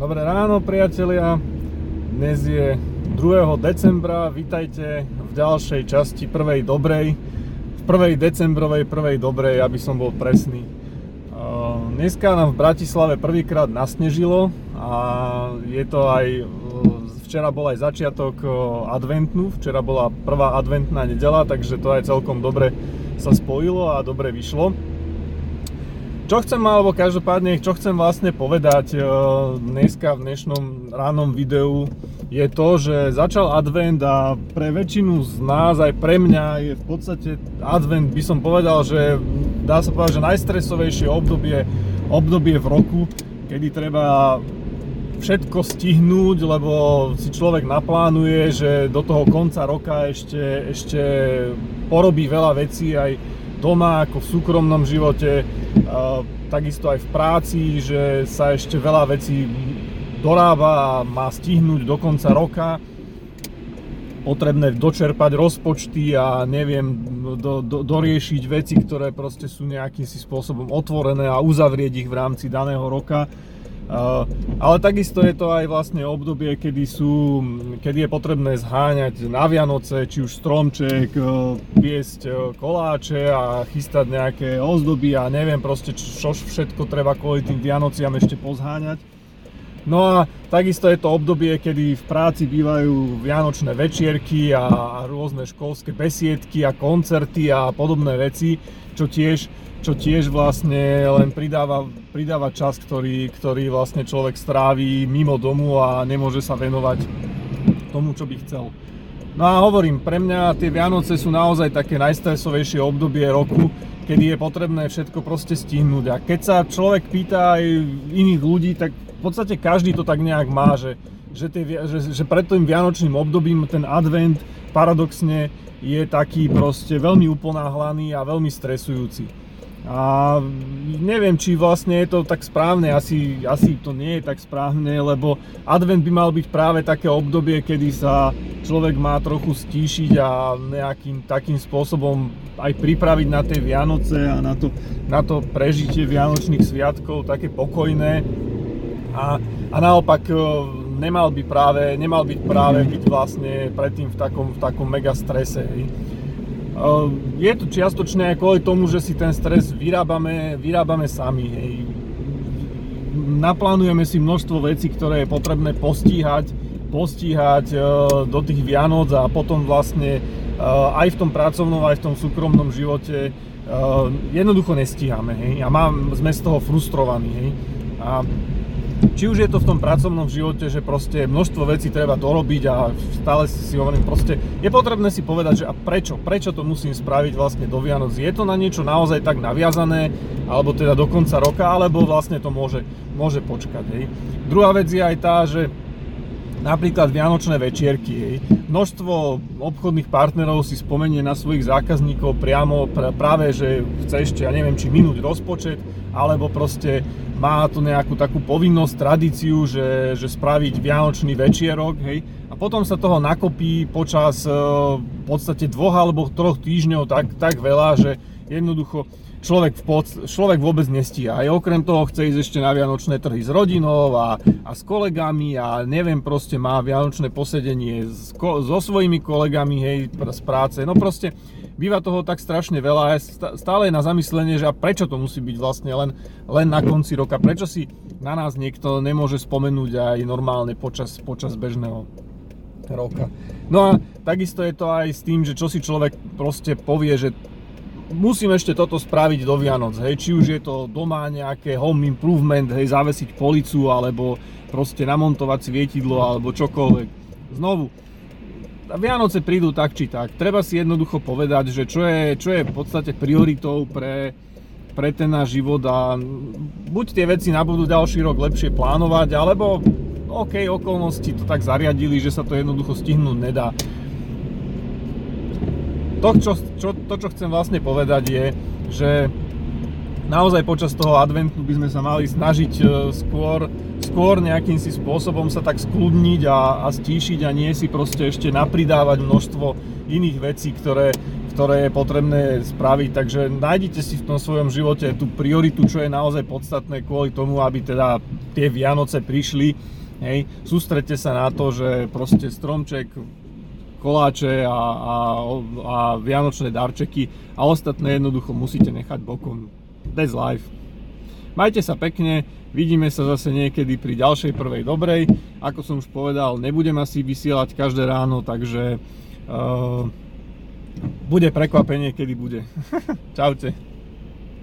Dobré ráno priatelia, dnes je 2. decembra, vítajte v ďalšej časti prvej dobrej, v prvej decembrovej prvej dobrej, aby som bol presný. Dneska nám v Bratislave prvýkrát nasnežilo a je to aj, včera bol aj začiatok adventnú, včera bola prvá adventná nedela, takže to aj celkom dobre sa spojilo a dobre vyšlo. Čo chcem, alebo každopádne, čo chcem vlastne povedať e, dneska v dnešnom ránom videu je to, že začal advent a pre väčšinu z nás, aj pre mňa je v podstate advent, by som povedal, že dá sa povedať, že najstresovejšie obdobie, obdobie v roku, kedy treba všetko stihnúť, lebo si človek naplánuje, že do toho konca roka ešte, ešte porobí veľa vecí aj doma, ako v súkromnom živote, takisto aj v práci, že sa ešte veľa vecí dorába a má stihnúť do konca roka. Potrebné dočerpať rozpočty a neviem, do, do, doriešiť veci, ktoré proste sú nejakým si spôsobom otvorené a uzavrieť ich v rámci daného roka. Ale takisto je to aj vlastne obdobie, kedy, sú, kedy je potrebné zháňať na Vianoce, či už stromček, e, piesť e, koláče a chystať nejaké ozdoby a neviem proste, čo všetko treba kvôli tým Vianociam ešte pozháňať. No a takisto je to obdobie, kedy v práci bývajú vianočné večierky a rôzne školské besiedky a koncerty a podobné veci, čo tiež čo tiež vlastne len pridáva, pridáva čas, ktorý, ktorý vlastne človek stráví mimo domu a nemôže sa venovať tomu, čo by chcel. No a hovorím, pre mňa tie Vianoce sú naozaj také najstresovejšie obdobie roku, kedy je potrebné všetko proste stihnúť. A keď sa človek pýta aj iných ľudí, tak v podstate každý to tak nejak má, že, že, tie, že, že pred tým vianočným obdobím ten advent paradoxne je taký proste veľmi uponáhlaný a veľmi stresujúci. A neviem, či vlastne je to tak správne, asi, asi to nie je tak správne, lebo advent by mal byť práve také obdobie, kedy sa človek má trochu stíšiť a nejakým takým spôsobom aj pripraviť na tie Vianoce a na to, na to prežitie Vianočných sviatkov, také pokojné. A, a naopak e, nemal by práve, nemal byť práve byť vlastne predtým v takom, v takom mega strese. Hej. Ehm, je to čiastočne aj kvôli tomu, že si ten stres vyrábame, vyrábame sami. Hej. Naplánujeme si množstvo vecí, ktoré je potrebné postíhať, postíhať ehm, do tých Vianoc a potom vlastne ehm, aj v tom pracovnom, aj v tom súkromnom živote jednoducho nestíhame. Hej. A mám, sme z toho frustrovaní. Hej. A či už je to v tom pracovnom živote, že proste množstvo vecí treba dorobiť a stále si hovorím proste, je potrebné si povedať, že a prečo, prečo to musím spraviť vlastne do Vianoc, je to na niečo naozaj tak naviazané, alebo teda do konca roka, alebo vlastne to môže, môže počkať, hej. Druhá vec je aj tá, že napríklad Vianočné večierky. Množstvo obchodných partnerov si spomenie na svojich zákazníkov priamo práve, že chce ešte, ja neviem, či minúť rozpočet, alebo proste má to nejakú takú povinnosť, tradíciu, že, že spraviť vianočný večierok, hej, a potom sa toho nakopí počas e, v podstate dvoch alebo troch týždňov tak, tak veľa, že jednoducho človek, v pod, človek vôbec nestíha. Aj okrem toho chce ísť ešte na vianočné trhy s rodinou a, a s kolegami a neviem, proste má vianočné posedenie s, so svojimi kolegami, hej, z práce. No proste býva toho tak strašne veľa a stále je na zamyslenie, že a prečo to musí byť vlastne len, len na konci roka, prečo si na nás niekto nemôže spomenúť aj normálne počas, počas bežného roka. No a takisto je to aj s tým, že čo si človek proste povie, že musím ešte toto spraviť do Vianoc, hej, či už je to doma nejaké home improvement, hej, zavesiť policu, alebo proste namontovať svietidlo, alebo čokoľvek. Znovu, Vianoce prídu tak či tak. Treba si jednoducho povedať, že čo je, čo je v podstate prioritou pre, pre ten náš život a buď tie veci na budú ďalší rok lepšie plánovať, alebo OK, okolnosti to tak zariadili, že sa to jednoducho stihnúť nedá. To, čo, čo, to, čo chcem vlastne povedať je, že naozaj počas toho adventu by sme sa mali snažiť e, skôr, skôr nejakým si spôsobom sa tak skľudniť a, a stíšiť a nie si proste ešte napridávať množstvo iných vecí, ktoré, ktoré je potrebné spraviť, takže nájdite si v tom svojom živote tú prioritu, čo je naozaj podstatné kvôli tomu, aby teda tie Vianoce prišli. Hej, sústrete sa na to, že proste stromček, koláče a, a, a vianočné darčeky a ostatné jednoducho musíte nechať bokom. That's life. Majte sa pekne, vidíme sa zase niekedy pri ďalšej prvej dobrej. Ako som už povedal, nebudem asi vysielať každé ráno, takže uh, bude prekvapenie, kedy bude. Čaute.